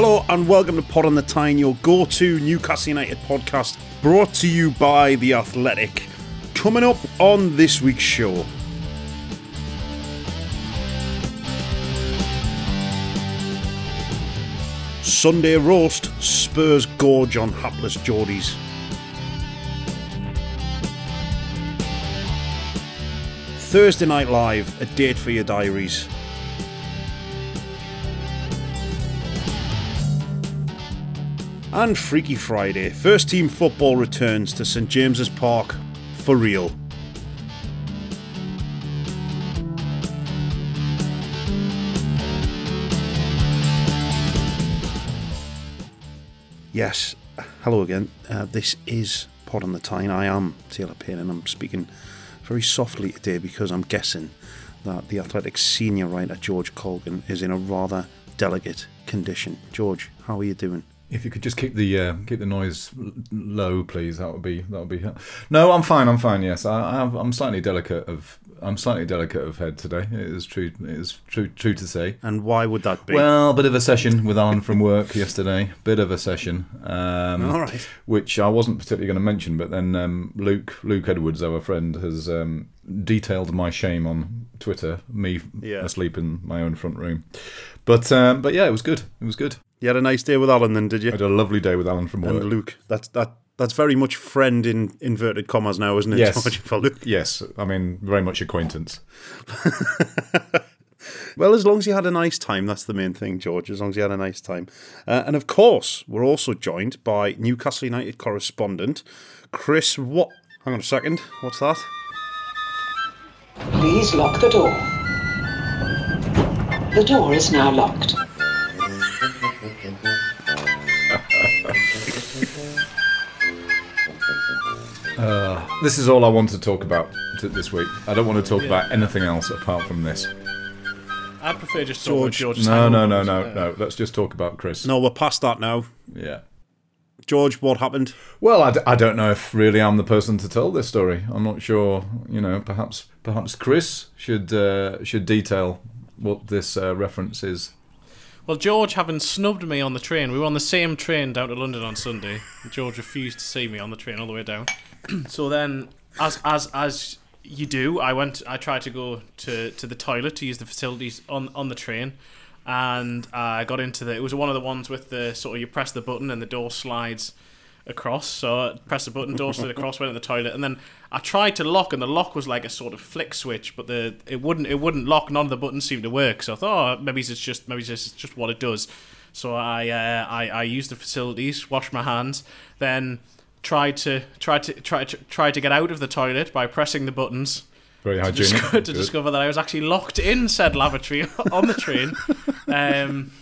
Hello and welcome to Pod on the Tyne, your go to Newcastle United podcast, brought to you by The Athletic. Coming up on this week's show. Sunday roast, Spurs gorge on hapless Geordies. Thursday Night Live, a date for your diaries. And Freaky Friday, first team football returns to St James's Park for real. Yes, hello again. Uh, this is Pod on the Tyne. I am Taylor Payne and I'm speaking very softly today because I'm guessing that the Athletic senior writer George Caulkin is in a rather delicate condition. George, how are you doing? If you could just keep the uh, keep the noise low, please, that would be that would be. No, I'm fine. I'm fine. Yes, I, I have, I'm slightly delicate of I'm slightly delicate of head today. It is true. It is true. True to say. And why would that be? Well, a bit of a session with Alan from work yesterday. Bit of a session. Um, All right. Which I wasn't particularly going to mention, but then um, Luke Luke Edwards, our friend, has um, detailed my shame on Twitter. Me Yeah. asleep in my own front room. But um, but yeah, it was good. It was good. you had a nice day with Alan then, did you? I had a lovely day with Alan from work. And Luke. That's that. That's very much friend in inverted commas now, isn't it? Yes. For Luke. Yes, I mean very much acquaintance. Well, as long as you had a nice time, that's the main thing, George. As long as you had a nice time. Uh, and of course, we're also joined by Newcastle United correspondent Chris. What? Hang on a second. What's that? Please lock the door. The door is now locked. This is all I want to talk about t- this week. I don't want to talk about anything else apart from this. I prefer just talk about George. George's No, no, no, no, Uh, no. Let's just talk about Chris. No, we're past that now. Yeah. George, what happened? Well, I, d- I don't know if really I'm the person to tell this story. I'm not sure. You know, perhaps perhaps Chris should uh, should detail what this uh, reference is. Well, George having snubbed me on the train. We were on the same train down to London on Sunday. George refused to see me on the train all the way down. so then, as as as you do, I went. I tried to go to, to the toilet to use the facilities on on the train, and I got into the. It was one of the ones with the sort of you press the button and the door slides across. So I pressed the button, door slid across, went in the toilet, and then I tried to lock, and the lock was like a sort of flick switch, but the it wouldn't it wouldn't lock. None of the buttons seemed to work. So I thought, oh, maybe it's just maybe it's just, just what it does. So I uh, I I used the facilities, washed my hands, then tried to tried to try to try to get out of the toilet by pressing the buttons Very to, hygienic. discover, to discover that I was actually locked in said lavatory on the train. Um,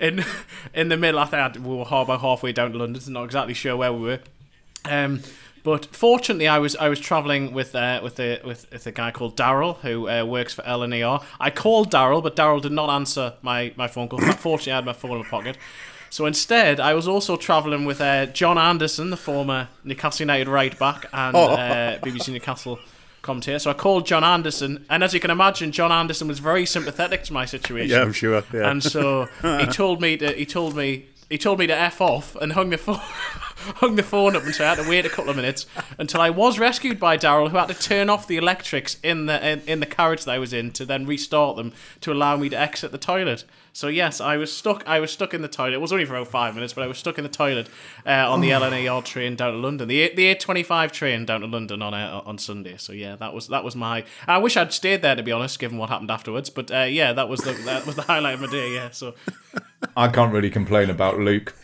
in in the middle, I think we were about halfway down to London, so not exactly sure where we were. Um, but fortunately, I was I was travelling with uh, with a with, with a guy called Daryl who uh, works for LNER. I called Daryl, but Daryl did not answer my my phone call. Fortunately, I had my phone in my pocket. So instead, I was also travelling with uh, John Anderson, the former Newcastle United right back and uh, BBC Newcastle commentator. So I called John Anderson, and as you can imagine, John Anderson was very sympathetic to my situation. Yeah, I'm sure. Yeah. And so he told me to, he told me he told me to f off and hung the phone. hung the phone up and so I had to wait a couple of minutes until I was rescued by Daryl, who had to turn off the electrics in the in, in the carriage that I was in to then restart them to allow me to exit the toilet. So yes, I was stuck. I was stuck in the toilet. It was only for about five minutes, but I was stuck in the toilet uh, on the LNER train down to London, the the eight twenty five train down to London on uh, on Sunday. So yeah, that was that was my. I wish I'd stayed there to be honest, given what happened afterwards. But uh, yeah, that was the that was the highlight of my day. Yeah, so I can't really complain about Luke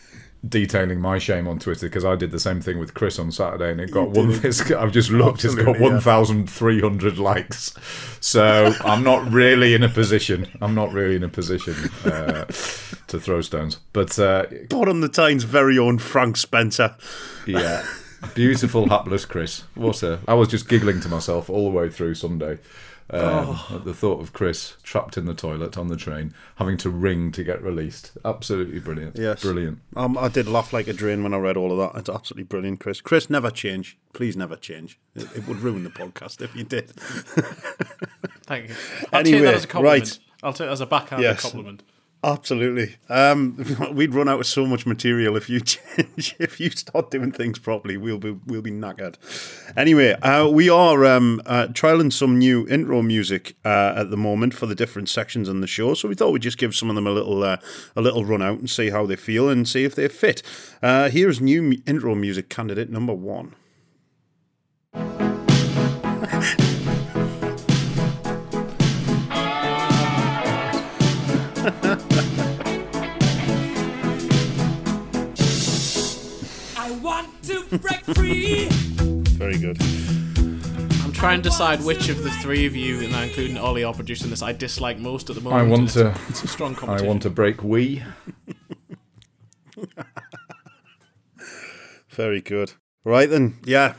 detailing my shame on Twitter because I did the same thing with Chris on Saturday and it got one. I've just looked; it's got one thousand three hundred likes. So I'm not really in a position. I'm not really in a position uh, to throw stones. But uh, on the Tyne's very own Frank Spencer. yeah, beautiful hapless Chris. What a! I was just giggling to myself all the way through Sunday. Um, At the thought of Chris trapped in the toilet on the train, having to ring to get released. Absolutely brilliant. Yes. Brilliant. Um, I did laugh like a drain when I read all of that. It's absolutely brilliant, Chris. Chris, never change. Please never change. It, it would ruin the podcast if you did. thank you. I'll take Anyway, that as a compliment. right. I'll take that as a backhanded Yes. compliment. Absolutely. Um, we'd run out of so much material if you change, if you start doing things properly. We'll be we'll be knackered. Anyway, uh, we are um, uh, trialing some new intro music uh, at the moment for the different sections on the show. So we thought we'd just give some of them a little uh, a little run out and see how they feel and see if they fit. Uh, here's new intro music candidate number one. I want to break free. Very good. I'm trying to decide which of the three of you, and including Ollie, are producing this, I dislike most at the moment. I want and to. It's, it's a strong competition. I want to break we. Very good. Right then, yeah,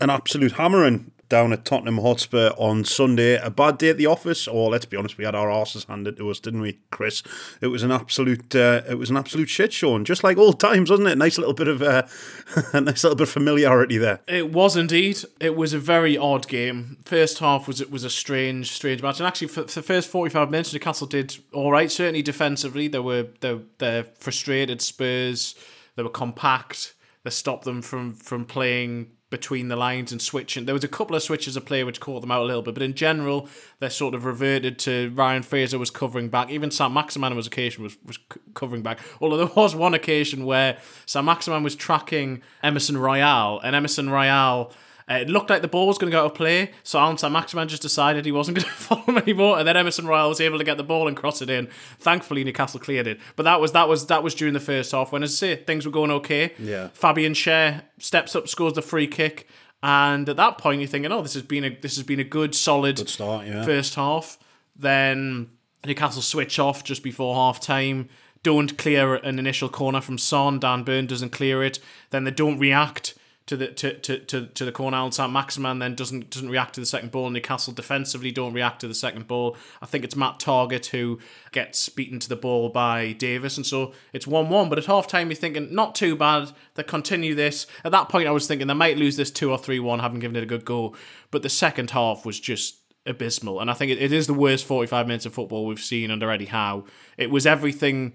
an absolute hammering down at Tottenham Hotspur on Sunday. A bad day at the office, or let's be honest, we had our asses handed to us, didn't we, Chris? It was an absolute, uh, it was an absolute shit show, and just like old times, wasn't it? Nice little bit of, uh, a nice little bit of familiarity there. It was indeed. It was a very odd game. First half was it was a strange, strange match, and actually for, the first forty five minutes, Newcastle did all right. Certainly defensively, they were they they're frustrated. Spurs, they were compact. They stopped them from from playing between the lines and switching. There was a couple of switches of play which caught them out a little bit, but in general, they sort of reverted to Ryan Fraser was covering back. Even Saint-Maximin was occasion was was covering back. Although there was one occasion where Saint-Maximin was tracking Emerson Royal, and Emerson Royal. Uh, it looked like the ball was going to go out of play, so Allan Saint-Maximin just decided he wasn't going to follow him anymore, and then Emerson Royal was able to get the ball and cross it in. Thankfully, Newcastle cleared it, but that was that was that was during the first half when, as I say, things were going okay. Yeah. Fabian Schär steps up, scores the free kick, and at that point you're thinking, oh, this has been a this has been a good solid Good start, yeah. first half. Then Newcastle switch off just before half time. Don't clear an initial corner from Son. Dan Burn doesn't clear it. Then they don't react to the to, to, to, to the corner. Allan Saint-Maximin then doesn't doesn't react to the second ball. Newcastle defensively don't react to the second ball. I think it's Matt Targett who gets beaten to the ball by Davis, and so it's one one. But at half time you're thinking not too bad. They continue this. At that point I was thinking they might lose this two or three one, having given it a good go. But the second half was just abysmal. And I think it, it is the worst 45 minutes of football we've seen under Eddie Howe. It was everything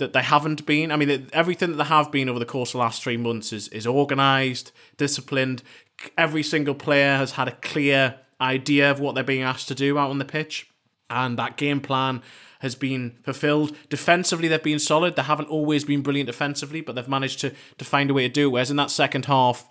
that they haven't been. I mean, everything that they have been over the course of the last three months is, is organised, disciplined. Every single player has had a clear idea of what they're being asked to do out on the pitch. And that game plan has been fulfilled. Defensively, they've been solid. They haven't always been brilliant defensively, but they've managed to, to find a way to do it. Whereas in that second half,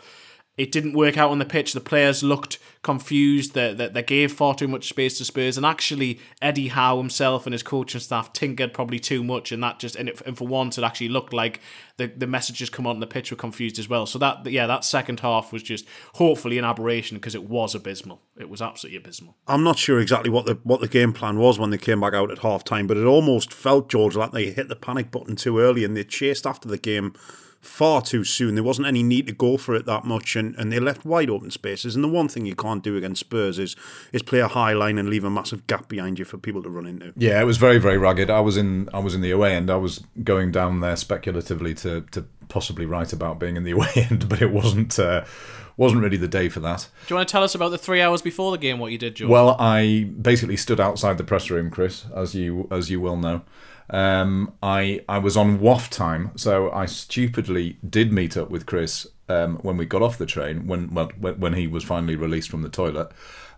it didn't work out on the pitch. The players looked confused. They, they, they gave far too much space to Spurs. And actually, Eddie Howe himself and his coaching staff tinkered probably too much. And that just, and, it, and for once, it actually looked like the, the messages come on the pitch were confused as well. So that, yeah, that second half was just hopefully an aberration because it was abysmal. It was absolutely abysmal. I'm not sure exactly what the what the game plan was when they came back out at half time, but it almost felt George like they hit the panic button too early and they chased after the game far too soon. There wasn't any need to go for it that much, and, and they left wide open spaces. And the one thing you can't do against Spurs is is play a high line and leave a massive gap behind you for people to run into. Yeah, it was very very rugged. I was in I was in the away end. I was going down there speculatively to to possibly write about being in the away end, but it wasn't uh, wasn't really the day for that. Do you want to tell us about the three hours before the game? What you did, George? Well, I basically stood outside the press room, Chris, as you as you well know. Um, I I was on waft time, so I stupidly did meet up with Chris um, when we got off the train when well, when he was finally released from the toilet,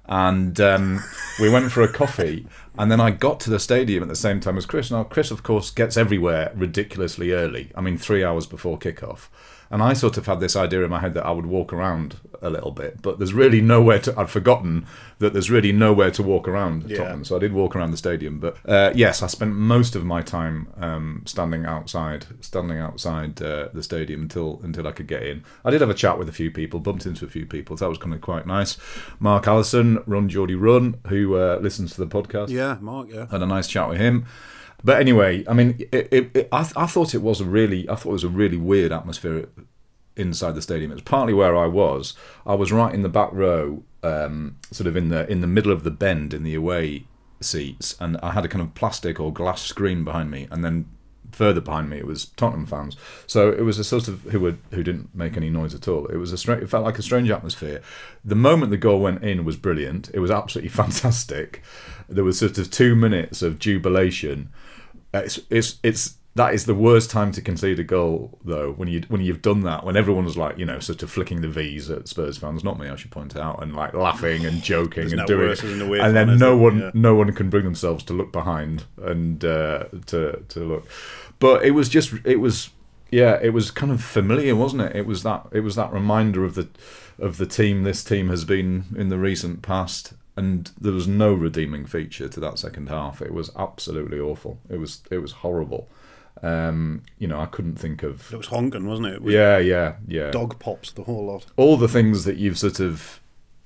and um, we went for a coffee. And then I got to the stadium at the same time as Chris. Now Chris, of course, gets everywhere ridiculously early. I mean, three hours before kickoff. And I sort of had this idea in my head that I would walk around a little bit, but there's really nowhere to. I'd forgotten that there's really nowhere to walk around Yeah. Tottenham, so I did walk around the stadium. But uh, yes, I spent most of my time um, standing outside, standing outside uh, the stadium until until I could get in. I did have a chat with a few people, bumped into a few people, so that was kind of quite nice. Mark Allison, Run Geordie Run, who uh, listens to the podcast Yeah, Mark. Yeah. had a nice chat with him. But anyway, I mean, it, it, it, I, I thought it was a really, I thought it was a really weird atmosphere inside the stadium. It was partly where I was. I was right in the back row, um, sort of in the in the middle of the bend in the away seats, and I had a kind of plastic or glass screen behind me, and then further behind me it was Tottenham fans. So it was a sort of who were who didn't make any noise at all. It was a strange, it felt like a strange atmosphere. The moment the goal went in was brilliant. It was absolutely fantastic. There was sort of two minutes of jubilation. It's it's it's that is the worst time to concede a goal though when you when you've done that when everyone was like you know sort of flicking the V's at Spurs fans. Not me I should point out and like laughing and joking There's and no doing it the and then no one Yeah. no one can bring themselves to look behind and uh, to to look. But it was just it was yeah it was kind of familiar wasn't it? It was that it was that reminder of the of the team this team has been in the recent past and there was no redeeming feature to that second half it was absolutely awful it was it was horrible um you know i couldn't think of It was honking, wasn't it? it was yeah yeah yeah Dog pops, the whole lot. all the things that you've sort of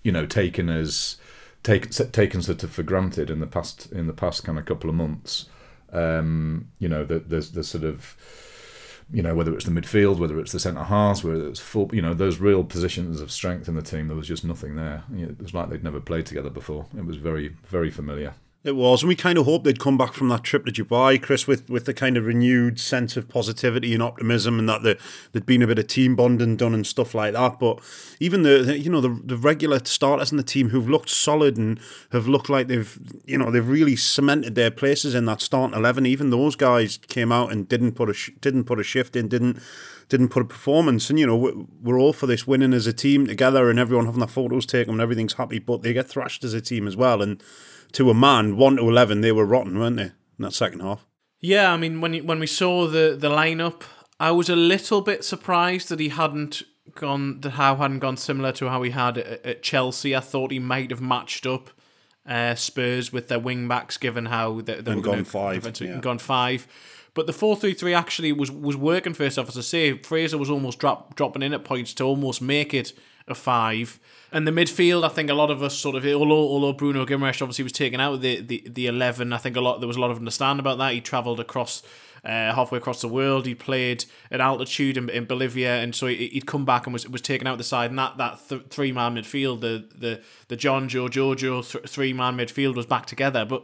you know taken as taken taken sort of for granted in the past in the past kind of couple of months um you know that there's the sort of you know whether it's the midfield whether it's the centre halves whether it's full you know those real positions of strength in the team there was just nothing there. It was like they'd never played together before. It was very very familiar It was, and we kind of hoped they'd come back from that trip to Dubai, Chris, with, with the kind of renewed sense of positivity and optimism, and that the, there'd been a bit of team bonding done and stuff like that. But even the, the you know the, the regular starters in the team who've looked solid and have looked like they've you know they've really cemented their places in that starting eleven. Even those guys came out and didn't put a sh- didn't put a shift in, didn't didn't put a performance. And you know we're, all for this winning as a team together, and everyone having their photos taken and everything's happy. But they get thrashed as a team as well, and to a man, one to eleven, they were rotten, weren't they? In that second half. Yeah, I mean, when you, when we saw the the lineup, I was a little bit surprised that he hadn't gone that Howe hadn't gone similar to how he had at, at Chelsea. I thought he might have matched up uh, Spurs with their wing backs, given how they, they And were gone five, yeah. gone five. But the four three three actually was was working first off. As I say, Fraser was almost drop, dropping in at points to almost make it a five. And the midfield, I think a lot of us sort of, although although Bruno Guimaraes obviously was taken out of the, the, the eleven, I think a lot there was a lot of understand about that. He travelled across uh, halfway across the world. He played at altitude in, in Bolivia, and so he, he'd come back and was was taken out the side. And that that th- three man midfield, the the the John Joe Jojo th- three man midfield was back together, but.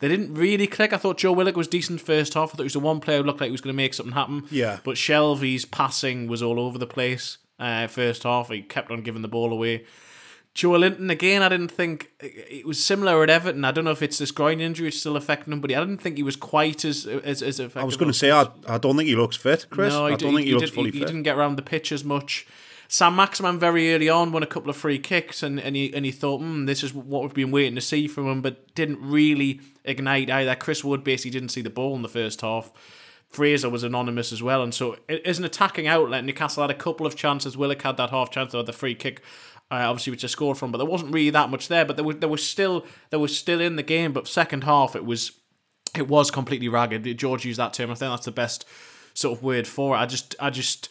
They didn't really click. I thought Joe Willock was decent first half. I thought he was the one player who looked like he was going to make something happen. Yeah. But Shelvey's passing was all over the place uh, first half. He kept on giving the ball away. Joelinton again. I didn't think it was similar at Everton. I don't know if it's this groin injury it's still affecting him, but I didn't think he was quite as as, as effective. I was going to say, I, I don't think he looks fit, Chris. No, I don't think he, he looks did- fully he, fit. he didn't get around the pitch as much. Saint-Maximin very early on won a couple of free kicks, and, and he and he thought, hmm, this is what we've been waiting to see from him, but didn't really ignite either. Chris Wood basically didn't see the ball in the first half. Fraser was anonymous as well, and so it is an attacking outlet. Newcastle had a couple of chances. Willock had that half chance, or the free kick, uh, obviously which they scored from, but there wasn't really that much there. But there was there was still there was still in the game. But second half, it was it was completely ragged. George used that term. I think that's the best sort of word for it. I just, I just,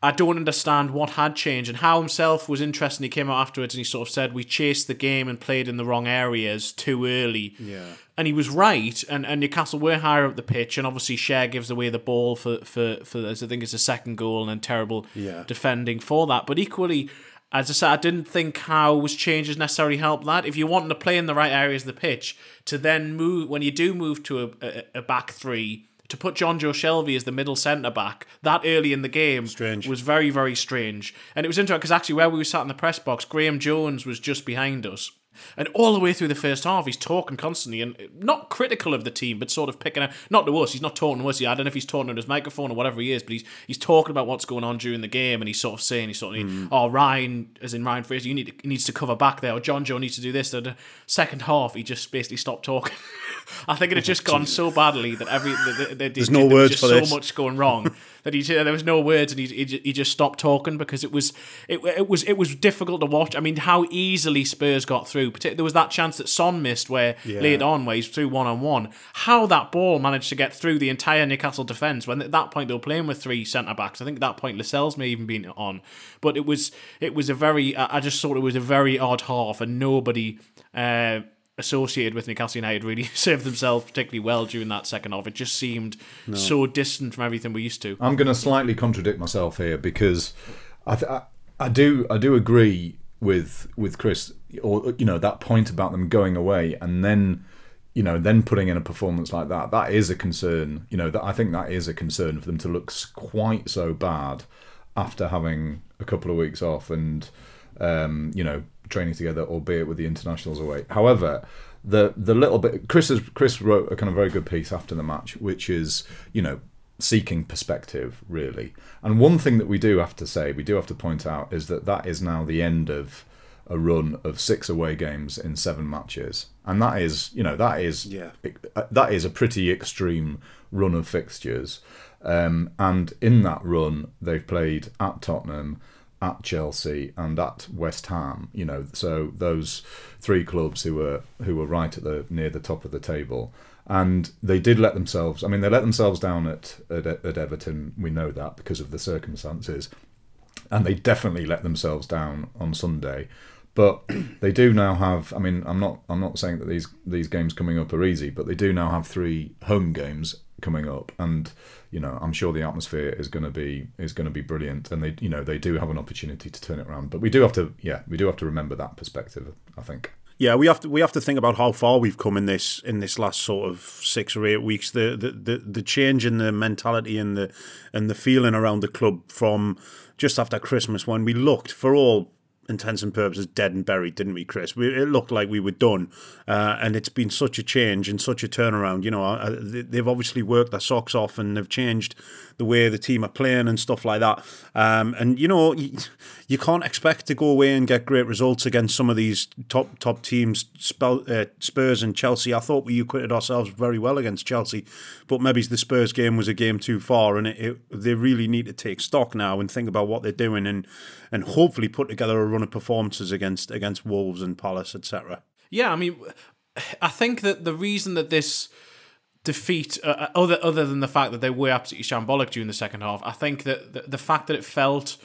I don't understand what had changed and Howe himself was interesting. He came out afterwards and he sort of said we chased the game and played in the wrong areas too early. Yeah. And he was right. And, and Newcastle were higher up the pitch, and obviously Schär gives away the ball for for for I think it's a second goal and then terrible Yeah. defending for that. But equally. As I said, I didn't think how was changes necessarily helped that. If you want to play in the right areas of the pitch, to then move when you do move to a, a, a back three, to put Jonjo Shelvey as the middle centre back that early in the game Strange. was very, very strange. And it was interesting because actually, where we were sat in the press box, Graeme Jones was just behind us. And all the way through the first half, he's talking constantly and not critical of the team, but sort of picking out, not to us, he's not talking to us. I don't know if he's talking on his microphone or whatever he is, but he's he's talking about what's going on during the game and he's sort of saying, he's sort of, mm. oh, Ryan, as in Ryan Fraser, you need to, he needs to cover back there, or Jonjo needs to do this. The second half, he just basically stopped talking. I think it had just gone so badly that every the, the, the, There's no there was words just for so this. much going wrong that he there was no words and he, he he just stopped talking because it was it, it was it was difficult to watch. I mean, how easily Spurs got through. There was that chance that Son missed where later on where he's through one on one. How that ball managed to get through the entire Newcastle defence when at that point they were playing with three centre backs. I think at that point Lascelles may even been on, but it was it was a very I I just thought it was a very odd half and nobody. Uh, associated with Newcastle United really served themselves particularly well during that second half. It just seemed so distant from everything we're used to. I'm going to slightly contradict myself here because I, th- I I do I do agree with with Chris or you know that point about them going away and then you know then putting in a performance like that that is a concern you know that I think that is a concern for them to look quite so bad after having a couple of weeks off and um, you know training together albeit with the internationals away. However the the little bit Chris has, Chris wrote a kind of very good piece after the match which is you know seeking perspective really. And one thing that we do have to say we do have to point out is that that is now the end of a run of six away games in seven matches. And that is you know that is Yeah. that is a pretty extreme run of fixtures. Um, and in that run they've played at Tottenham at Chelsea and at West Ham you know so those three clubs who were who were right at the near the top of the table and they did let themselves I mean they let themselves down at at, at Everton we know that because of the circumstances and they definitely let themselves down on Sunday. But they do now have. I mean, I'm not. I'm not saying that these these games coming up are easy, but they do now have three home games coming up, and you know, I'm sure the atmosphere is going to be is going to be brilliant, and they you know they do have an opportunity to turn it around. But we do have to, yeah, we do have to remember that perspective. I think. Yeah, we have to we have to think about how far we've come in this in this last sort of six or eight weeks. The the, the, the change in the mentality and the and the feeling around the club from just after Christmas when we looked for all intents and purposes dead and buried, didn't we, Chris? We, it looked like we were done, uh, and it's been such a change and such a turnaround. You know, they- they've obviously worked their socks off and they've changed the way the team are playing and stuff like that. Um, and you know, you, you can't expect to go away and get great results against some of these top top teams, uh, Spurs and Chelsea. I thought we acquitted ourselves very well against Chelsea, but maybe the Spurs game was a game too far, and it, it, they really need to take stock now and think about what they're doing and and hopefully put together a run of performances against against Wolves and Palace, etc. Yeah, I mean, I think that the reason that this defeat, uh, other other than the fact that they were absolutely shambolic during the second half, I think that the, the fact that it felt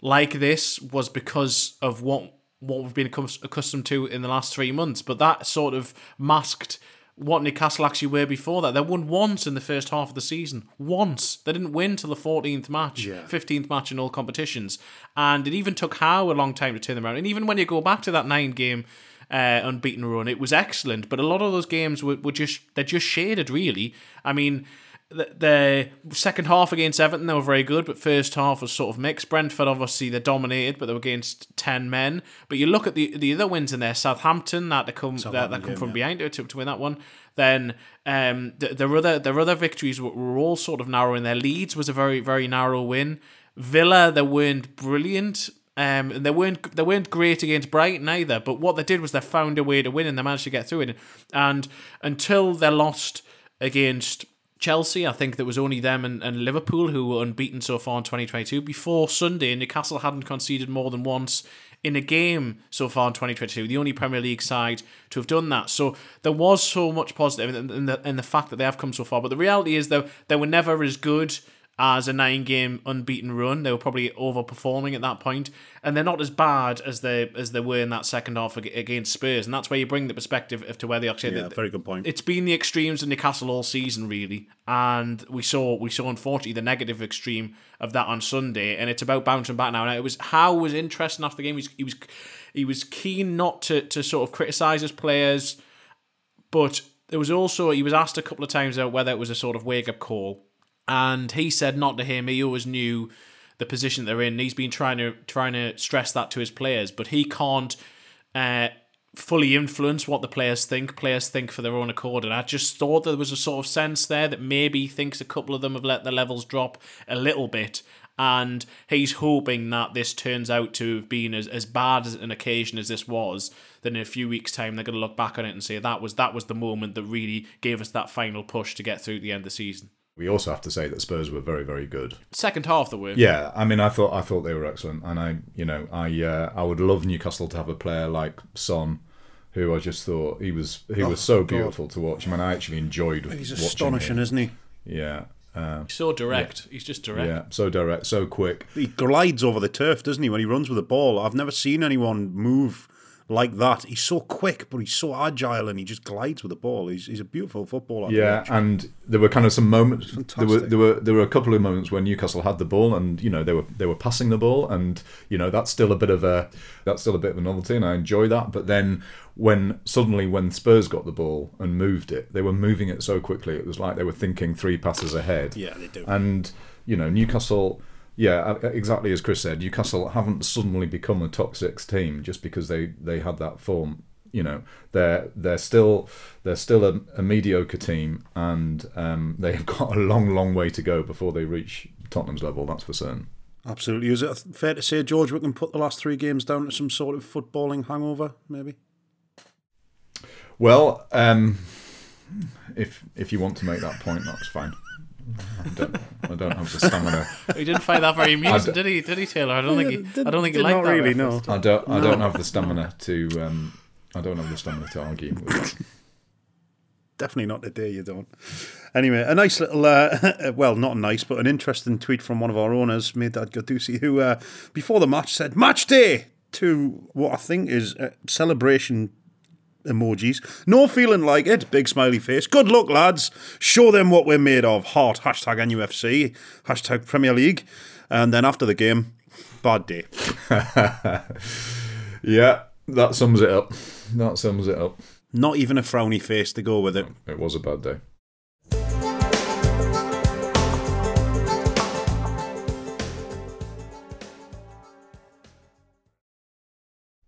like this was because of what what we've been accustomed to in the last three months. But that sort of masked what Newcastle actually were before that. They won once in the first half of the season. Once. They didn't win till the 14th match, 15th match in all competitions. And it even took Howe a long time to turn them around. And even when you go back to that nine game uh, unbeaten run, it was excellent. But a lot of those games were, were just, they're just shaded, really. I mean, the, the second half against Everton, they were very good, but first half was sort of mixed. Brentford, obviously, they dominated, but they were against 10 men. But you look at the the other wins in there Southampton, that they come, that, that come from yeah. behind to, to win that one. Then um, the, their other their other victories were, were all sort of narrow in their leads was a very very narrow win. Villa they weren't brilliant. Um, and they weren't they weren't great against Brighton either. But what they did was they found a way to win and they managed to get through it. And until they lost against Chelsea, I think there was only them and, and Liverpool who were unbeaten so far in 2022. Before Sunday, Newcastle hadn't conceded more than once in a game so far in 2022. The only Premier League side to have done that. So there was so much positive in, in the in the fact that they have come so far. But the reality is, though, they were never as good as a nine game unbeaten run. They were probably overperforming at that point, and they're not as bad as they as they were in that second half against Spurs. And that's where you bring the perspective of to where they actually. Yeah, very good point. It's been the extremes in Newcastle all season, really, and we saw we saw unfortunately the negative extreme of that on Sunday, and it's about bouncing back now. And it was Howe was interesting after the game. He was he was, he was keen not to to sort of criticise his players, but there was also he was asked a couple of times about whether it was a sort of wake up call, and he said not to him. He always knew the position they're in. He's been trying to trying to stress that to his players, but he can't uh, fully influence what the players think. Players think for their own accord, and I just thought there was a sort of sense there that maybe he thinks a couple of them have let their levels drop a little bit. And he's hoping that this turns out to have been as, as bad as an occasion as this was. Then in a few weeks' time, they're going to look back on it and say that was that was the moment that really gave us that final push to get through the end of the season. We also have to say that Spurs were very, very good. Second half, the were. Yeah, I mean, I thought I thought they were excellent, and I, you know, I uh, I would love Newcastle to have a player like Son, who I just thought he was he was so God. beautiful to watch. I mean, I actually enjoyed. He's watching astonishing, him. isn't he? Yeah, uh, He's so direct. He's just direct. yeah, so direct, so quick. He glides over the turf, doesn't he, when he runs with the ball? I've never seen anyone move like that. He's so quick, but he's so agile, and he just glides with the ball. He's, he's a beautiful footballer. Yeah, and there were kind of some moments. There were there were there were a couple of moments where Newcastle had the ball, and you know they were they were passing the ball, and you know that's still a bit of a that's still a bit of a novelty, and I enjoy that. But then when suddenly when Spurs got the ball and moved it, they were moving it so quickly. It was like they were thinking three passes ahead. Yeah, they do. And you know Newcastle. Yeah, uh, exactly as Chris said. Newcastle haven't suddenly become a top six team just because they, they had that form. You know, they're they're still they're still a, a mediocre team, and um, they've got a long, long way to go before they reach Tottenham's level. That's for certain. Absolutely. Is it fair to say, George, we can put the last three games down to some sort of footballing hangover, maybe? Well, um, if if you want to make that point, that's fine. I don't, I don't have the stamina. He didn't find that very amusing, I d- did he? Did he, Taylor? I don't think he. I don't think he Did liked not that. really, reference. no. I don't. I don't have the stamina to. Um, I don't have the stamina to argue. With that. Definitely not today, you don't. Anyway, a nice little, uh, well, not nice, but an interesting tweet from one of our owners, made Mehrdad Ghodoussi, who uh, before the match said, Match day! To what I think is uh, celebration emojis. No feeling like it. Big smiley face. Good luck, lads. Show them what we're made of. Heart. Hashtag NUFC. Hashtag Premier League. And then after the game, bad day. Yeah, that sums it up. That sums it up. Not even a frowny face to go with it. It was a bad day.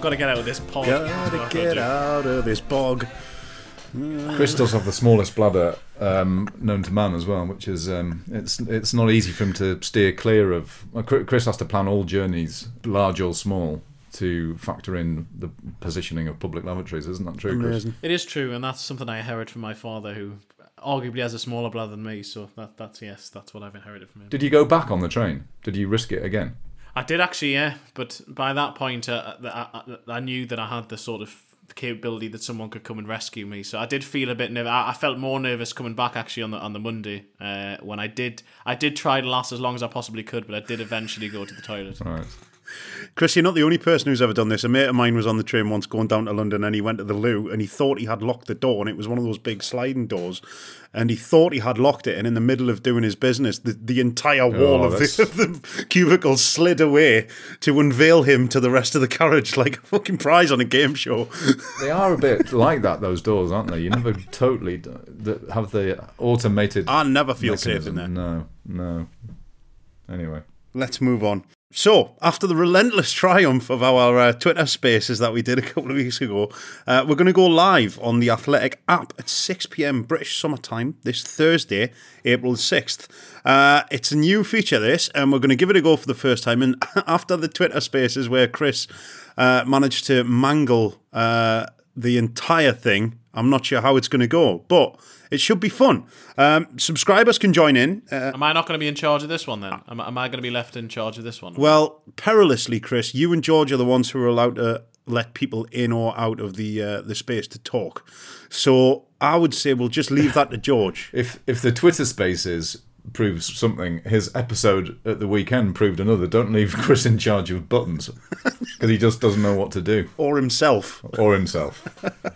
Got to get out of this pod. Gotta get out of this bog. Chris does have the smallest bladder um, known to man as well, which is um, it's it's not easy for him to steer clear of. Chris has to plan all journeys, large or small, to factor in the positioning of public lavatories. Isn't that true, Chris? Amazing. It is true, and that's something I inherited from my father, who arguably has a smaller bladder than me. So that that's yes, that's what I've inherited from him. Did you go back on the train? Did you risk it again? I did actually, yeah, but by that point, uh, I, I, I knew that I had the sort of capability that someone could come and rescue me. So I did feel a bit nervous. I, I felt more nervous coming back actually on the on the Monday uh, when I did. I did try to last as long as I possibly could, but I did eventually go to the toilet. Right. Chris, you're not the only person who's ever done this. A mate of mine was on the train once going down to London and he went to the loo and he thought he had locked the door and it was one of those big sliding doors. And he thought he had locked it and in the middle of doing his business, the, the entire oh, wall Oh, of, the, of the cubicle slid away to unveil him to the rest of the carriage like a fucking prize on a game show. They are a bit like that. Those doors, aren't they? You never totally have the automated. I never feel safe in mechanism. No, no. Anyway, Let's move on. So, after the relentless triumph of our uh, Twitter spaces that we did a couple of weeks ago, uh, we're going to go live on the Athletic app at 6 pm British summertime this Thursday, April 6th. Uh, it's a new feature, this, and we're going to give it a go for the first time. And after the Twitter spaces where Chris uh, managed to mangle uh, the entire thing, I'm not sure how it's going to go, but it should be fun. Um, subscribers can join in. Uh, Am I not going to be in charge of this one then? Am, am I going to be left in charge of this one? Well, perilously, Chris, you and George are the ones who are allowed to let people in or out of the uh, the space to talk. So I would say we'll just leave that to George. if if the Twitter Spaces proves something, his episode at the weekend proved another. Don't leave Chris in charge of buttons because he just doesn't know what to do, or himself, or himself.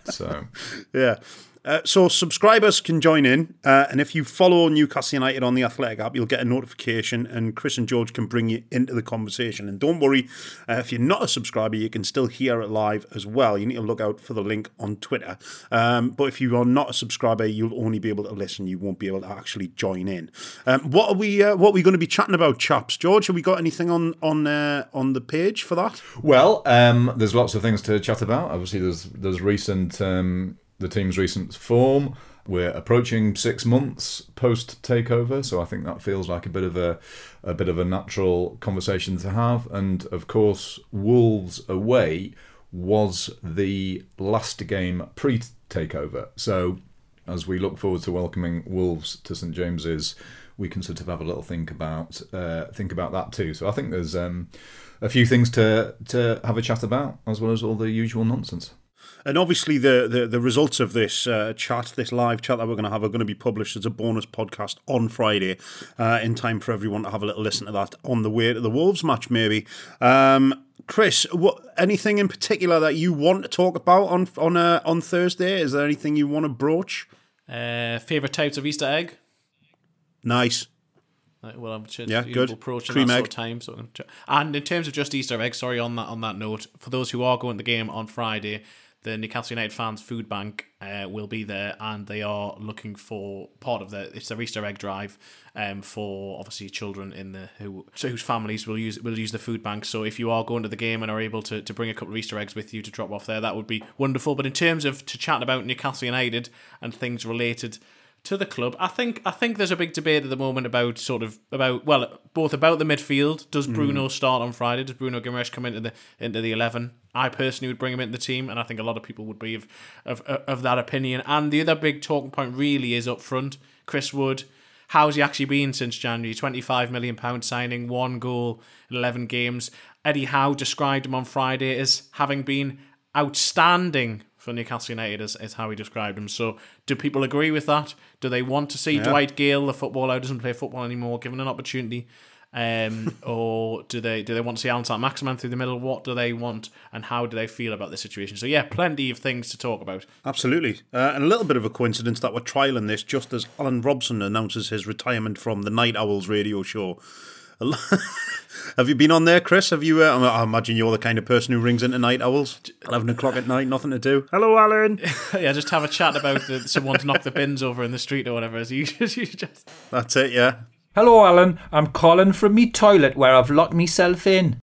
So Yeah. Uh, so subscribers can join in, uh, and if you follow Newcastle United on the Athletic app, you'll get a notification, and Chris and George can bring you into the conversation. And don't worry, uh, if you're not a subscriber, you can still hear it live as well. You need to look out for the link on Twitter. Um, but if you are not a subscriber, you'll only be able to listen. You won't be able to actually join in. Um, what are we? Uh, what are we going to be chatting about, chaps? George, have we got anything on on uh, on the page for that? Well, um, there's lots of things to chat about. Obviously, there's there's recent um, the team's recent form. We're approaching six months post takeover, so I think that feels like a bit of a a bit of a natural conversation to have. And of course, Wolves away was the last game pre takeover. So as we look forward to welcoming Wolves to St James's, we can sort of have a little think about uh, think about that too. So I think there's um, a few things to to have a chat about, as well as all the usual nonsense. And obviously, the, the, the results of this uh, chat, this live chat that we're going to have, are going to be published as a bonus podcast on Friday, uh, in time for everyone to have a little listen to that on the way to the Wolves match, maybe. Um, Chris, what anything in particular that you want to talk about on on uh, on Thursday? Is there anything you want to broach? Uh, favorite types of Easter egg? Nice. Like, well, I'm sure Yeah, good. approaching Cream that egg. sort of time. So, and in terms of just Easter egg, sorry on that on that note, for those who are going to the game on Friday, the Newcastle United fans food bank uh, will be there, and they are looking for part of the it's their Easter egg drive, um, for obviously children in the who so whose families will use will use the food bank. So if you are going to the game and are able to, to bring a couple of Easter eggs with you to drop off there, that would be wonderful. But in terms of to chat about Newcastle United and things related to the club. I think I think there's a big debate at the moment about sort of about well both about the midfield. Does hmm. Bruno start on Friday? Does Bruno Guimaraes come into the into the eleven? I personally would bring him into the team, and I think a lot of people would be of of, of that opinion. And the other big talking point really is up front. Chris Wood, how's he actually been since January? Twenty five million pound signing, one goal in eleven games. Eddie Howe described him on Friday as having been outstanding for Newcastle United, is, is how he described him. So, do people agree with that? Do they want to see Yeah. Dwight Gayle, the footballer who doesn't play football anymore, given an opportunity? Um, or do they do they want to see Alan Maximin through the middle? What do they want, and how do they feel about this situation? So, yeah, plenty of things to talk about. Absolutely. Uh, and a little bit of a coincidence that we're trialing this just as Alan Robson announces his retirement from the Night Owls radio show. Have you been on there, Chris? Have you? Uh, I imagine you're the kind of person who rings into Night Owls. 11 o'clock at night, nothing to do. Hello, Alan. yeah, just have a chat about the, someone's knocked the bins over in the street or whatever. As you just, you just That's it, yeah. Hello, Alan. I'm calling from me toilet where I've locked myself in.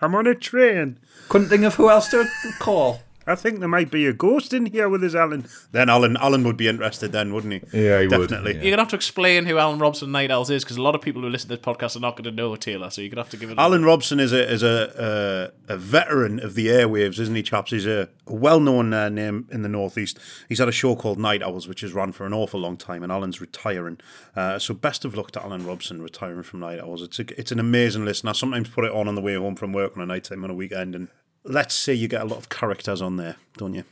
I'm on a train. Couldn't think of who else to call. I think there might be a ghost in here with us, Alan. Then Alan, Alan would be interested, then, wouldn't he? Yeah, he would, Definitely. You're gonna have to explain who Alan Robson Night Owls is because a lot of people who listen to this podcast are not going to know Taylor. So you're gonna have to give it. a- Alan Robson is a is a a, a veteran of the airwaves, isn't he, chaps? He's a, a well known uh, name in the northeast. He's had a show called Night Owls, which has run for an awful long time, and Alan's retiring. Uh, so best of luck to Alan Robson retiring from Night Owls. It's a, it's an amazing listen. I sometimes put it on on the way home from work on a night time on a weekend, and let's say you get a lot of characters on there, don't you?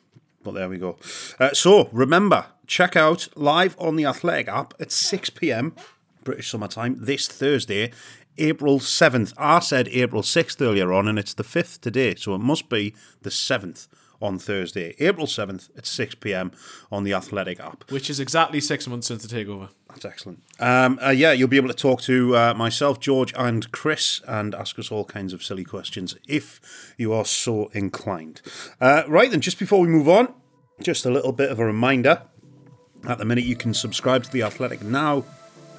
But there we go. Uh, so remember, check out live on the Athletic app at six pm. British summertime this Thursday, April 7th. I said April 6th earlier on, and it's the 5th today, so it must be the 7th on Thursday, April 7th at 6 pm on the Athletic app. Which is exactly six months since the takeover. That's excellent. Um, uh, yeah, you'll be able to talk to uh, myself, George, and Chris and ask us all kinds of silly questions if you are so inclined. Uh, right then, just before we move on, just a little bit of a reminder. At the minute, you can subscribe to The Athletic now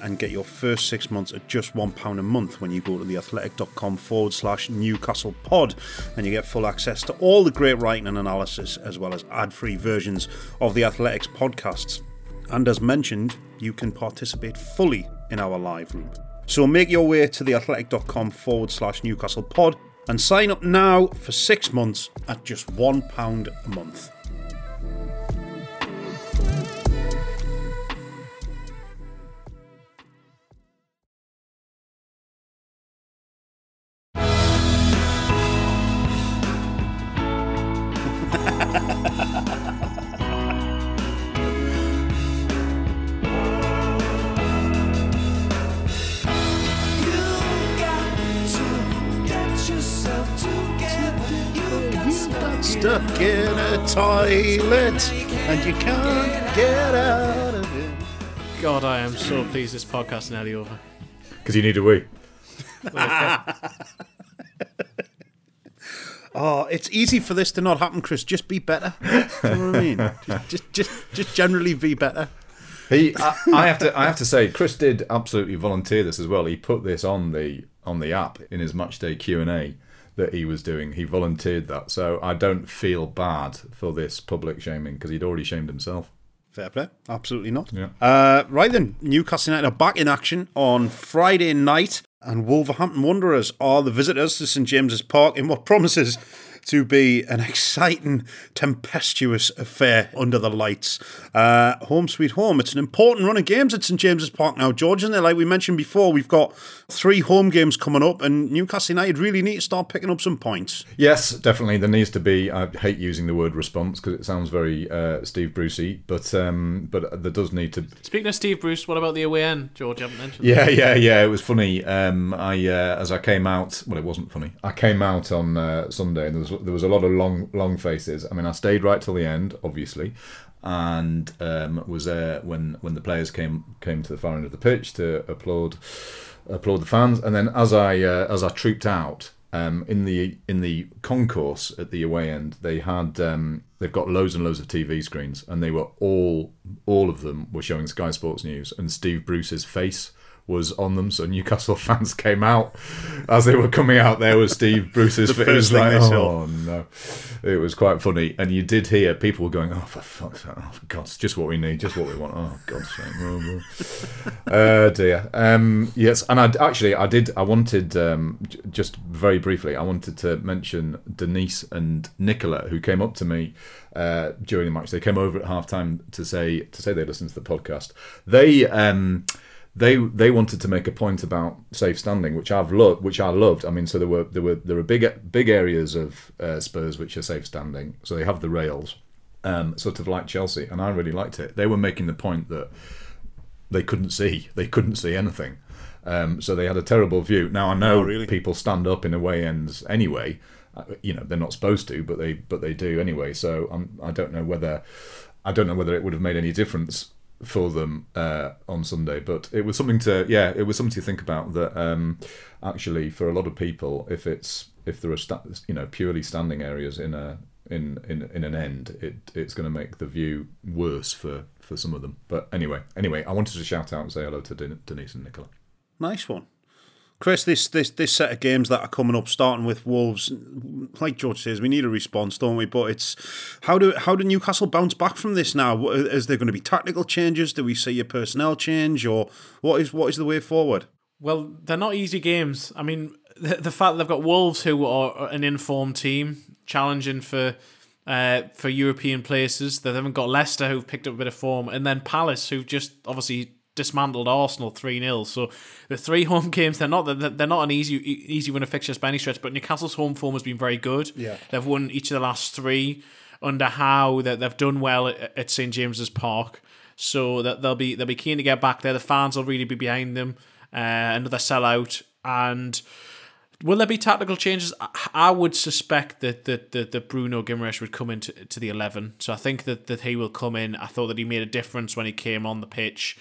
and get your first six months at just £1 a month when you go to theathletic.com forward slash Newcastle pod. And you get full access to all the great writing and analysis, as well as ad free versions of the Athletics podcasts. And as mentioned, you can participate fully in our live room. So make your way to theathletic.com forward slash Newcastle pod and sign up now for six months at just £1 a month. Toilet and you can't get out of it. God, I am so pleased this podcast is nearly over. Because you need a wee. Oh, it's easy for this to not happen, Chris. Just be better. Do you know what I mean? Just, just, just, just generally be better. He, I, I have to, I have to say, Chris did absolutely volunteer this as well. He put this on the on the app in his match day Q and A that he was doing. He volunteered that, so I don't feel bad for this public shaming because he'd already shamed himself. Fair play. Absolutely not. Yeah. Uh, right then, Newcastle United are back in action on Friday night, and Wolverhampton Wanderers are the visitors to St James's Park in what promises to be an exciting, tempestuous affair under the lights. Uh, home sweet home. It's an important run of games at St James's Park now, George, isn't? Like we mentioned before, we've got three home games coming up, and Newcastle United really need to start picking up some points. Yes, definitely. There needs to be. I hate using the word response because it sounds very uh, Steve Brucey, but um, but there does need to. Speaking of Steve Bruce, what about the away end? George, you haven't mentioned. Yeah, yeah, yeah. It was funny. Um, I uh, as I came out. Well, it wasn't funny. I came out on uh, Sunday, and there was there was a lot of long long faces. I mean, I stayed right till the end, obviously, and um, was there when when the players came came to the far end of the pitch to applaud applaud the fans, and then as I uh, as I trooped out. Um, in the in the concourse at the away end, they had um, they've got loads and loads of TV screens, and they were all all of them were showing Sky Sports News, and Steve Bruce's face was on them. So Newcastle fans came out as they were coming out. There was Steve Bruce's The. It was like, oh no, it was quite funny, and you did hear people going, "Oh for fuck's sake! Oh for God's just what we need, just what we want." Oh God's sake! Oh, oh. uh, dear. Um, yes, and I actually I did. I wanted um, j- just very briefly. I wanted to mention Denise and Nicola who came up to me uh, during the match. They came over at half time to say to say they listened to the podcast. They. Um, they they wanted to make a point about safe standing, which I've loved, which I loved. I mean, so there were there were there were big big areas of uh, Spurs which are safe standing. So they have the rails, um, sort of like Chelsea, and I really liked it. They were making the point that they couldn't see, they couldn't see anything. Um, so they had a terrible view. Now I know Oh, really? people stand up in away ends anyway. Uh, You know they're not supposed to, but they but they do anyway. So I'm, I don't know whether I don't know whether it would have made any difference for them uh, on Sunday, but it was something to yeah, it was something to think about. That um, actually, for a lot of people, if it's if there are sta- you know purely standing areas in a in in, in an end, it it's going to make the view worse for for some of them. But anyway, anyway, I wanted to shout out and say hello to Den- Denise and Nicola. Nice one. Chris, this, this this set of games that are coming up, starting with Wolves, like George says, we need a response, don't we? But it's how do how do Newcastle bounce back from this now? Is there going to be tactical changes? Do we see a personnel change, or what is what is the way forward? Well, they're not easy games. I mean, the, the fact they've got Wolves, who are an informed team, challenging for uh, for European places. They haven't got Leicester, who've picked up a bit of form, and then Palace, who've just obviously dismantled Arsenal three 0 So the three home games, they're not they're not an easy easy win of fixtures by any stretch. But Newcastle's home form has been very good. Yeah. they've won each of the last three under Howe. That they've done well at, at St James's Park. so that they'll be they'll be keen to get back there. The fans will really be behind them. Uh, another sellout, and will there be tactical changes? I- I would suspect that that, that, that Bruno Guimaraes would come into to the eleven. So I think that, that he will come in. I thought that he made a difference when he came on the pitch.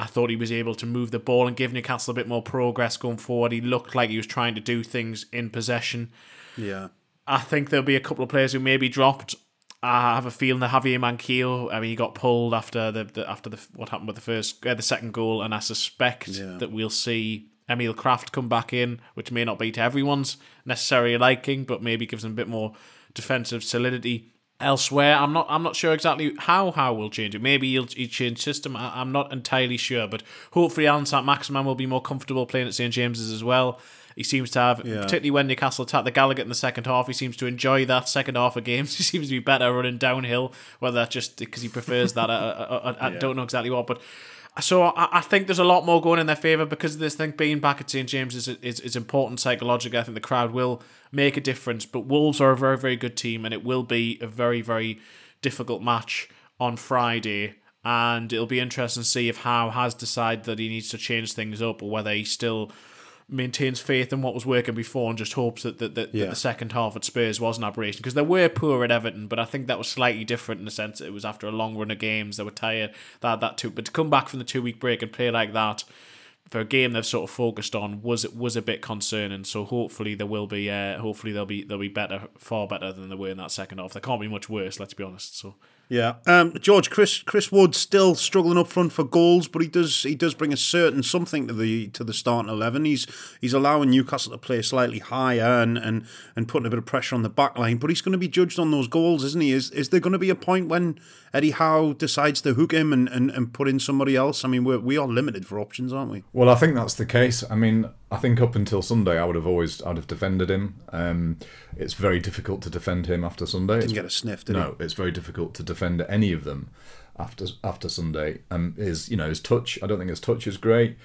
I thought he was able to move the ball and give Newcastle a bit more progress going forward. He looked like he was trying to do things in possession. Yeah. I think there'll be a couple of players who may be dropped. I have a feeling that Javier Manquillo, I mean, he got pulled after the, the after the what happened with the first uh, the second goal, and I suspect Yeah. that we'll see Emil Krafth come back in, which may not be to everyone's necessary liking, but maybe gives them a bit more defensive solidity. Elsewhere, I'm not. I'm not sure exactly how how we'll change it. Maybe he'll, he'll change system. I, I'm not entirely sure, but hopefully, Allan Saint-Maximin will be more comfortable playing at St James's as well. He seems to have, Yeah. particularly when Newcastle attack the Gallowgate in the second half, he seems to enjoy that second half of games. He seems to be better running downhill, whether that's just because he prefers that. I, I, I, I don't know exactly what, but so I, I think there's a lot more going in their favour because of this thing. Being back at St James is, is is important psychologically. I think the crowd will make a difference. But Wolves are a very very good team, and it will be a very very difficult match on Friday. And it'll be interesting to see if Howe has decided that he needs to change things up, or whether he still maintains faith in what was working before and just hopes that, that, that, Yeah. that the second half at Spurs was an aberration. Because they were poor at Everton, but I think that was slightly different in the sense that it was after a long run of games. They were tired. Had that too. But to come back from the two week break and play like that for a game they've sort of focused on was was a bit concerning. So hopefully there will be uh, hopefully they'll be they'll be better, far better than they were in that second half. They can't be much worse. Let's be honest. So. Yeah, um, George Chris Chris Wood still struggling up front for goals, but he does he does bring a certain something to the to the starting eleven. He's he's allowing Newcastle to play slightly higher and, and, and putting a bit of pressure on the back line, but he's going to be judged on those goals, isn't he? Is is there going to be a point when Eddie Howe decides to hook him and, and, and put in somebody else? I mean, we're, we are limited for options, aren't we? Well, I think that's the case. I mean, I think up until Sunday, I would have always, I'd have defended him. Um, it's very difficult to defend him after Sunday. Didn't It's- get a sniff, did no, it's very difficult to defend any of them after after Sunday. Um, his, you know, his touch. I don't think his touch is great.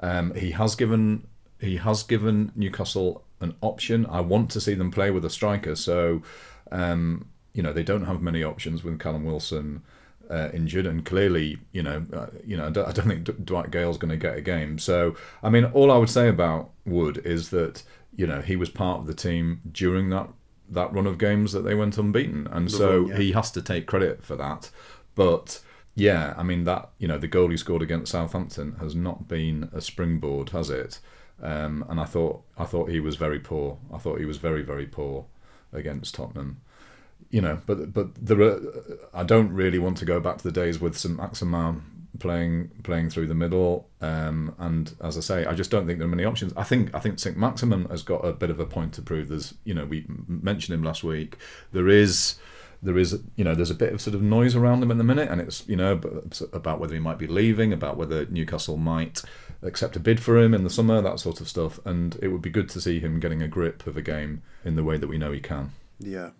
Um, he has given he has given Newcastle an option. I want to see them play with a striker. So, um, you know, they don't have many options with Callum Wilson uh, injured, and clearly, you know, uh, you know, I don't, I don't think D- Dwight Gayle's going to get a game. So, I mean, all I would say about Wood is that you know he was part of the team during that that run of games that they went unbeaten, and so yeah. he has to take credit for that. But yeah, I mean that you know the goal he scored against Southampton has not been a springboard, has it? Um, and I thought I thought he was very poor. I thought he was very very poor against Tottenham. You know, but but there are, I don't really want to go back to the days with Saint-Maximin playing playing through the middle. Um, and as I say, I just don't think there are many options. I think I think Saint-Maximin has got a bit of a point to prove. There's you know we mentioned him last week. There is there is you know there's a bit of sort of noise around him at the minute, and it's you know about whether he might be leaving, about whether Newcastle might accept a bid for him in the summer, that sort of stuff. And it would be good to see him getting a grip of a game in the way that we know he can. Yeah.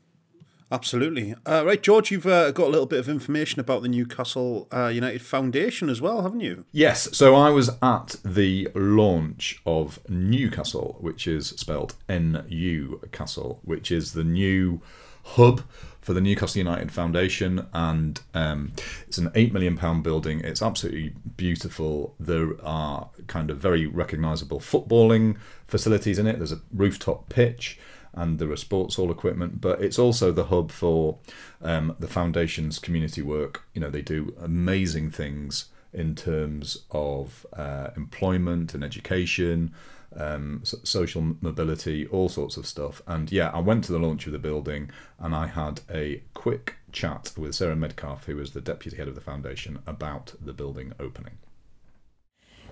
Absolutely. Uh, right, George, you've uh, got a little bit of information about the Newcastle uh, United Foundation as well, haven't you? Yes, so I was at the launch of NUCastle, which is spelled N U Castle, which is the new hub for the Newcastle United Foundation, and um, it's an eight million pound building. It's absolutely beautiful. There are kind of very recognisable footballing facilities in it. There's a rooftop pitch and there are sports hall equipment, but it's also the hub for um, the foundation's community work. You know, they do amazing things in terms of uh, employment and education, um, so- social mobility, all sorts of stuff. And yeah, I went to the launch of the building and I had a quick chat with Sarah Medcalf, who is the deputy head of the foundation, about the building opening.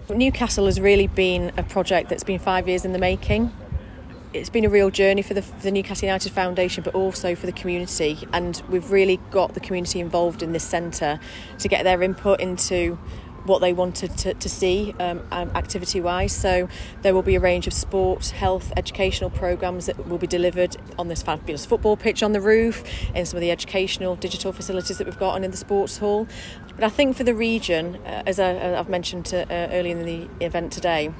NUCastle has really been a project that's been five years in the making. It's been a real journey for the, for the Newcastle United Foundation, but also for the community. And we've really got the community involved in this centre to get their input into what they wanted to, to see um, activity wise. So there will be a range of sport, health, educational programmes that will be delivered on this fabulous football pitch on the roof, in some of the educational digital facilities that we've got and in the sports hall. But I think for the region, uh, as I, I've mentioned to, uh, earlier in the event today,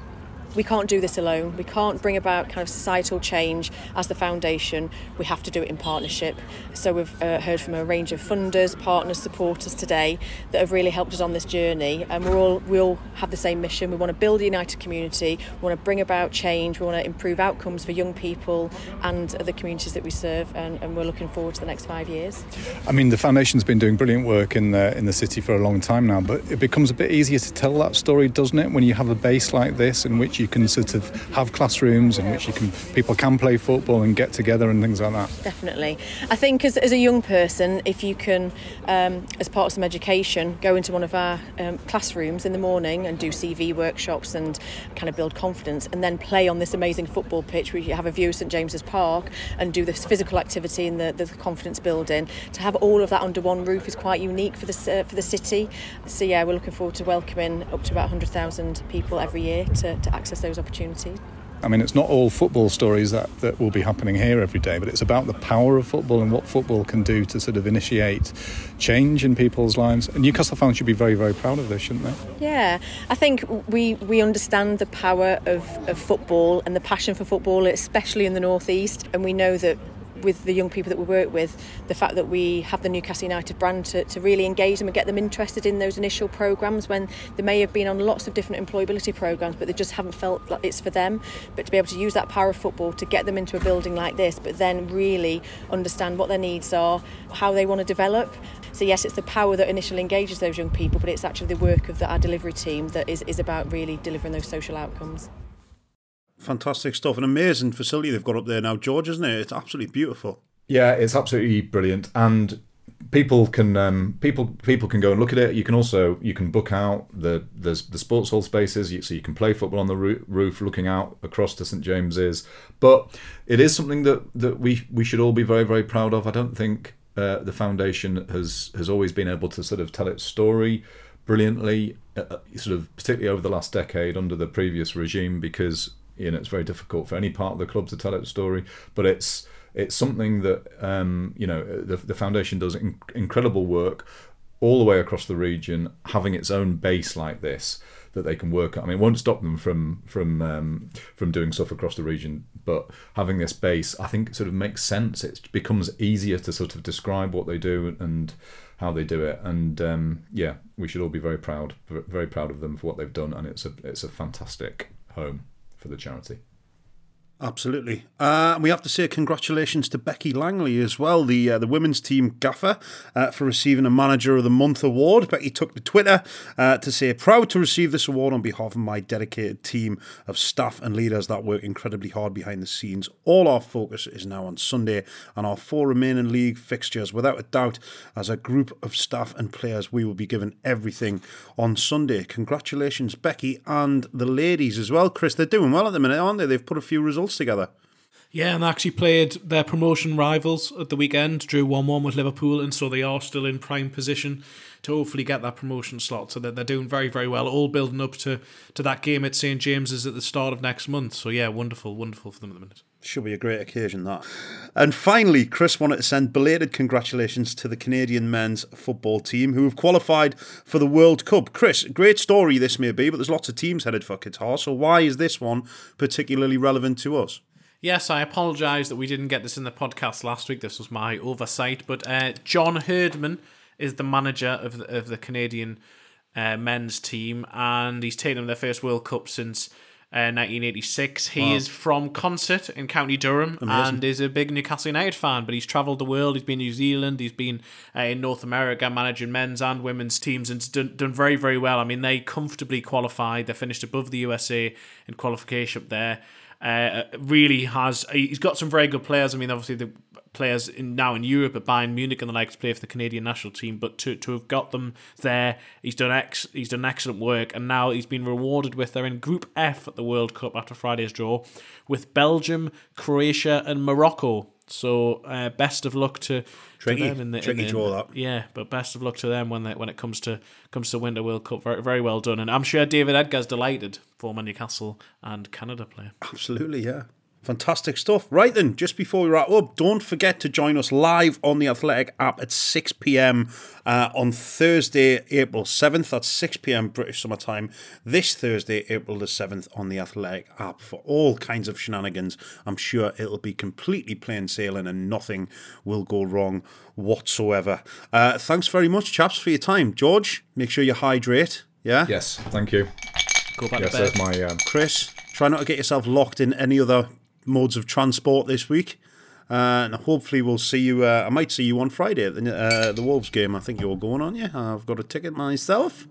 we can't do this alone. We can't bring about kind of societal change as the foundation. We have to do it in partnership. So we've uh, heard from a range of funders, partners, supporters today that have really helped us on this journey. And we're all we all have the same mission. We want to build a united community. We want to bring about change. We want to improve outcomes for young people and the communities that we serve. And, and we're looking forward to the next five years. I mean, the foundation's been doing brilliant work in the in the city for a long time now, but it becomes a bit easier to tell that story, doesn't it? When you have a base like this, in which you can sort of have classrooms, in which you can people can play football and get together and things like that. Definitely. I think as, as a young person, if you can, um, as part of some education, go into one of our um, classrooms in the morning and do CV workshops and kind of build confidence, and then play on this amazing football pitch where you have a view of St James's Park and do this physical activity and the, the confidence building, to have all of that under one roof is quite unique for the, uh, for the city. So, yeah, we're looking forward to welcoming up to about 100,000 people every year to, to access those opportunities. I mean, it's not all football stories that, that will be happening here every day, but it's about the power of football and what football can do to sort of initiate change in people's lives. And Newcastle fans should be very, very proud of this, shouldn't they? Yeah, I think we, we understand the power of, of football and the passion for football, especially in the Northeast. And we know that with the young people that we work with, the fact that we have the Newcastle United brand to, to really engage them and get them interested in those initial programmes when they may have been on lots of different employability programmes, but they just haven't felt like it's for them. But to be able to use that power of football to get them into a building like this, but then really understand what their needs are, how they want to develop. So yes, it's the power that initially engages those young people, but it's actually the work of the, our delivery team that is, is about really delivering those social outcomes. Fantastic stuff. An amazing facility they've got up there now, George, isn't it? It's absolutely beautiful. Yeah, it's absolutely brilliant, and people can um, people people can go and look at it. You can also you can book out the there's the sports hall spaces, so you can play football on the roof, looking out across to St James's. But it is something that that we we should all be very very proud of. I don't think uh, the foundation has has always been able to sort of tell its story brilliantly, uh, sort of particularly over the last decade under the previous regime, because you know it's very difficult for any part of the club to tell its story. But it's it's something that um, you know the, the foundation does in, incredible work all the way across the region, having its own base like this that they can work. at. I mean, it won't stop them from from um, from doing stuff across the region, but having this base, I think, sort of makes sense. It becomes easier to sort of describe what they do and how they do it. And um, yeah, we should all be very proud, very proud of them for what they've done. And it's a it's a fantastic home for the charity. Absolutely. Uh, we have to say congratulations to Becky Langley as well, the uh, the women's team gaffer, uh, for receiving a Manager of the Month award. Becky took to Twitter uh, to say, proud to receive this award on behalf of my dedicated team of staff and leaders that work incredibly hard behind the scenes. All our focus is now on Sunday and our four remaining league fixtures. Without a doubt, as a group of staff and players, we will be given everything on Sunday. Congratulations, Becky, and the ladies as well. Chris, they're doing well at the minute, aren't they? They've put a few results together. Yeah, and they actually played their promotion rivals at the weekend, drew 1 1 with Liverpool, and so they are still in prime position to hopefully get that promotion slot. So that they're doing very, very well, all building up to, to that game at St James's at the start of next month. So, yeah, wonderful, wonderful for them at the minute. Should be a great occasion, that. And finally, Chris wanted to send belated congratulations to the Canadian men's football team who have qualified for the World Cup. Chris, great story this may be, but there's lots of teams headed for Qatar. So, why is this one particularly relevant to us? Yes, I apologise that we didn't get this in the podcast last week. This was my oversight. But uh, John Herdman is the manager of the, of the Canadian uh, men's team, and he's taken them their first World Cup since uh, 1986. He Wow. is from Consett in County Durham Amazing. and is a big Newcastle United fan. But he's travelled the world. He's been in New Zealand. He's been uh, in North America managing men's and women's teams and done, done very, very well. I mean, they comfortably qualified. They finished above the USA in qualification up there. Uh, really has he's got some very good players. I mean, obviously the players in, now in Europe at Bayern Munich and the like to play for the Canadian national team, but to, to have got them there, he's done ex he's done excellent work, and now he's been rewarded with they're in Group F at the World Cup after Friday's draw with Belgium, Croatia, and Morocco. So uh, best of luck to, Tricky- to them in the in tricky the- draw, that. Yeah, but best of luck to them when they, when it comes to comes to Winter World Cup. Very very well done, and I'm sure David Edgar's delighted, former Newcastle and Canada player. Absolutely, yeah. Fantastic stuff. Right then, just before we wrap up, don't forget to join us live on the Athletic app at 6 pm uh, on Thursday, April 7th. That's 6 pm British Summer Time. This Thursday, April the 7th, on the Athletic app for all kinds of shenanigans. I'm sure it'll be completely plain sailing and nothing will go wrong whatsoever. Uh, thanks very much, chaps, for your time. George, make sure you hydrate. Yeah? Yes, thank you. Go back yes, to bed. there's my. Um, Chris, try not to get yourself locked in any other modes of transport this week. Uh, and hopefully we'll see you. Uh, I might see you on Friday at the, uh, the Wolves game. I think you're going on, yeah. I've got a ticket myself.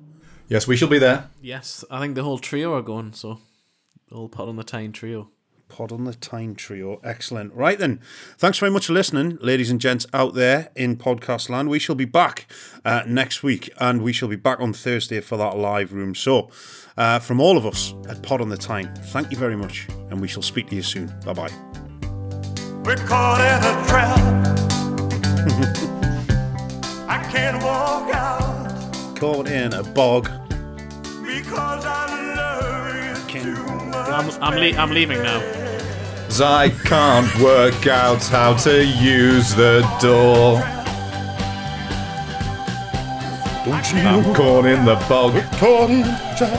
yes, we shall be there. Yes, I think the whole trio are going. So, all whole pod on the Tyne trio. Pod on the Tyne Trio. Excellent. Right then. Thanks very much for listening, ladies and gents out there in podcast land. We shall be back uh, next week and we shall be back on Thursday for that live room. So, uh, from all of us at Pod on the Tyne, thank you very much and we shall speak to you soon. Bye bye. We're caught in a trap. I can't walk out Caught in a bog. because I love you too much. I'm I'm, le- I'm leaving now. 'Cause I can't work out how to use the door. Don't you I'm caught in the bog Caught in a trap.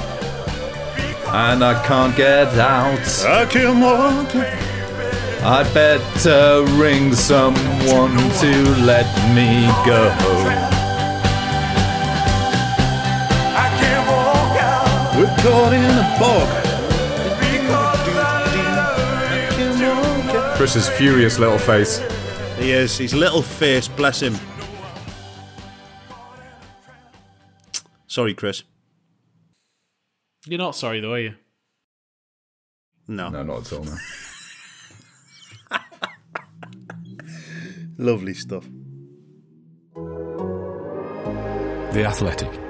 and I can't get out. I can't walk I better ring someone to let me go. I can't walk out We're caught in a bog. Chris's furious little face. He is. His little face, bless him. Sorry, Chris. You're not sorry though, are you? No. No, not at all. No. Lovely stuff. The Athletic.